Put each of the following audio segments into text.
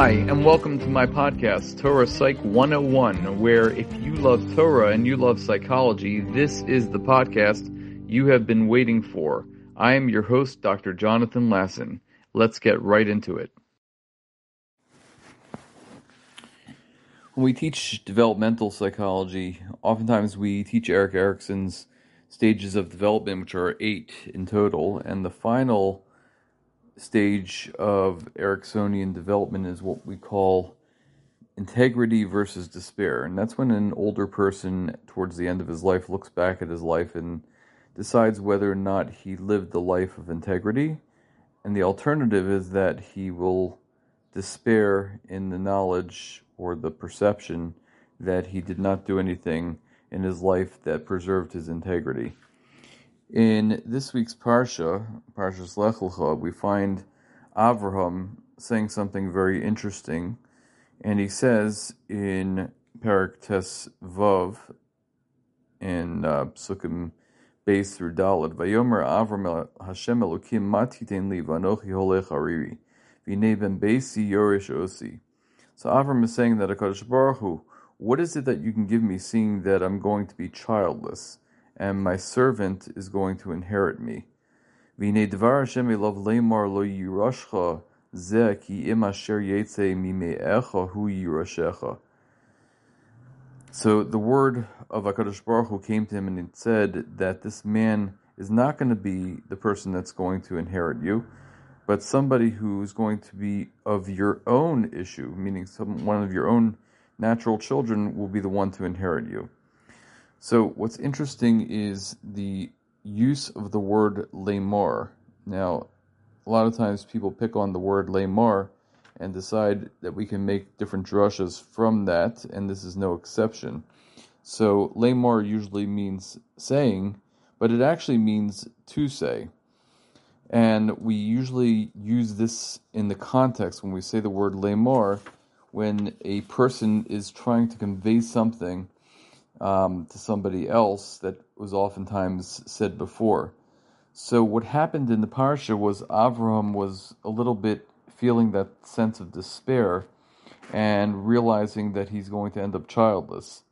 Hi, and welcome to my podcast, Torah Psych 101, where if you love Torah and you love psychology, this is the podcast you have been waiting for. I am your host, Dr. Jonathan Lasson. Let's get right into it. When we teach developmental psychology, oftentimes we teach Erik Erikson's stages of development, which are eight in total, and the final stage of Eriksonian development is what we call integrity versus despair. And that's when an older person, towards the end of his life, looks back at his life and decides whether or not he lived the life of integrity. And the alternative is that he will despair in the knowledge or the perception that he did not do anything in his life that preserved his integrity. In this week's Parsha, Parshas Lech Lecha, we find Avraham saying something very interesting, and he says in Perek Tes Vav in uh, Sukkim Beis through Dalet, Vayomer Avram Hashem Elokim Matiten Li Vanochi Holech Hariri V'nei Beisi Yorish Osi. So Avram is saying that Hakadosh Baruch Hu, what is it that you can give me, seeing that I'm going to be childless? And my servant is going to inherit me. So the word of HaKadosh Baruch Hu came to him and it said that this man is not going to be the person that's going to inherit you, but somebody who is going to be of your own issue, meaning some, one of your own natural children will be the one to inherit you. So what's interesting is the use of the word lemor. Now, a lot of times people pick on the word lemor and decide that we can make different drushas from that, and this is no exception. So lemor usually means saying, but it actually means to say. And we usually use this in the context when we say the word lemor, when a person is trying to convey something um, to somebody else that was oftentimes said before. So what happened in the parsha was Avram was a little bit feeling that sense of despair and realizing that he's going to end up childless.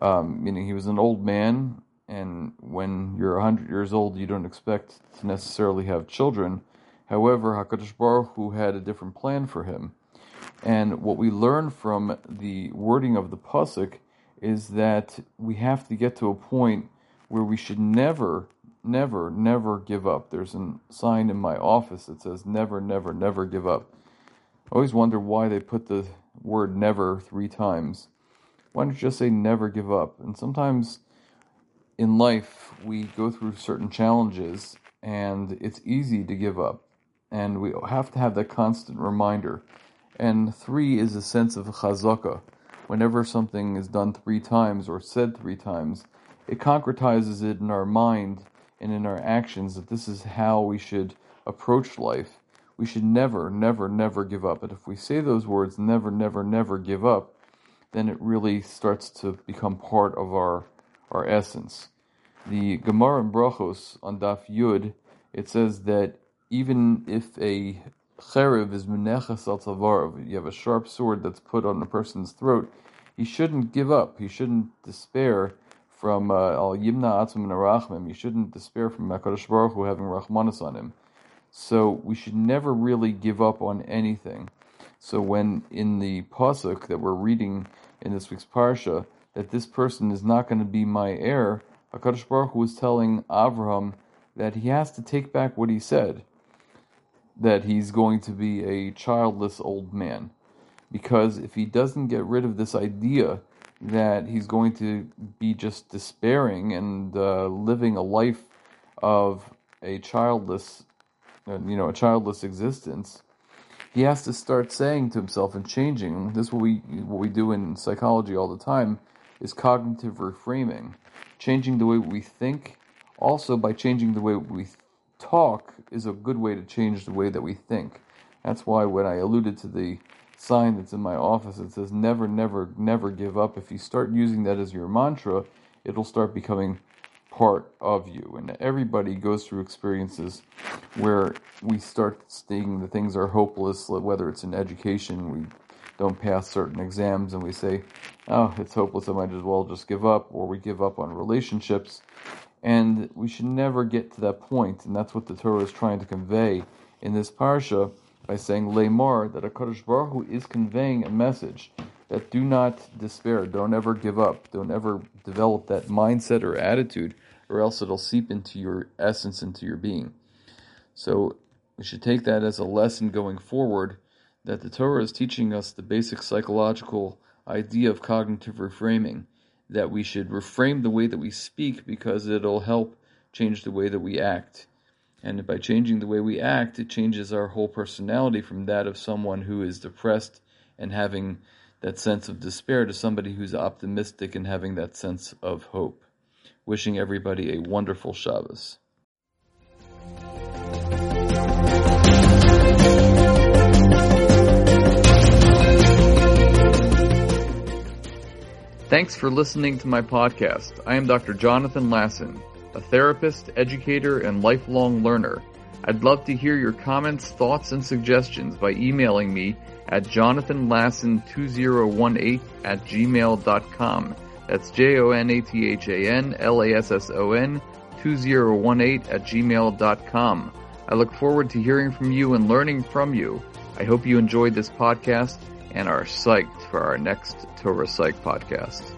Um, meaning he was an old man, and when you're 100 years old, you don't expect to necessarily have children. However, HaKadosh Baruch Hu had a different plan for him. And what we learn from the wording of the Pasuk is that we have to get to a point where we should never, never, never give up. There's a sign in my office that says never, never, never give up. I always wonder why they put the word never three times. Why don't you just say never give up? And sometimes in life we go through certain challenges and it's easy to give up. And we have to have that constant reminder. And three is a sense of chazakah whenever something is done three times or said three times, it concretizes it in our mind and in our actions that this is how we should approach life. We should never, never, never give up. And if we say those words, never, never, never give up, then it really starts to become part of our, our essence. The Gemara in Brachos on Daf Yud, it says that even if a cherev is menechas al tavarav. You have a sharp sword that's put on a person's throat. He shouldn't give up. He shouldn't despair from uh, al yimna atzum narachmim. You shouldn't despair from Hakadosh Baruch Hu having rachmanis on him. So we should never really give up on anything. So when in the pasuk that we're reading in this week's parsha that this person is not going to be my heir, Hakadosh Baruch Hu was telling Avraham that he has to take back what he said that he's going to be a childless old man. Because if he doesn't get rid of this idea that he's going to be just despairing and uh, living a life of a childless, uh, you know, a childless existence, he has to start saying to himself and changing. This is what we what we do in psychology all the time is cognitive reframing, changing the way we think, also by changing the way we talk is a good way to change the way that we think. That's why when I alluded to the sign that's in my office that says never, never, never give up, if you start using that as your mantra, it'll start becoming part of you. And everybody goes through experiences where we start seeing the things are hopeless, whether it's in education, we don't pass certain exams and we say, oh, it's hopeless, I might as well just give up, or we give up on relationships. And we should never get to that point, and that's what the Torah is trying to convey in this parsha by saying Lemor that HaKadosh Baruch Hu is conveying a message that do not despair, don't ever give up, don't ever develop that mindset or attitude, or else it'll seep into your essence, into your being. So we should take that as a lesson going forward that the Torah is teaching us the basic psychological idea of cognitive reframing, that we should reframe the way that we speak because it'll help change the way that we act. And by changing the way we act, it changes our whole personality from that of someone who is depressed and having that sense of despair to somebody who's optimistic and having that sense of hope. Wishing everybody a wonderful Shabbos. Thanks for listening to my podcast. I am Dr. Jonathan Lasson, a therapist, educator, and lifelong learner. I'd love to hear your comments, thoughts, and suggestions by emailing me at jonathanlasson2018 at gmail.com. That's J-O-N-A-T-H-A-N-L-A-S-S-O-N 2018 at gmail.com. I look forward to hearing from you and learning from you. I hope you enjoyed this podcast and are psyched for our next Torah Psych podcast.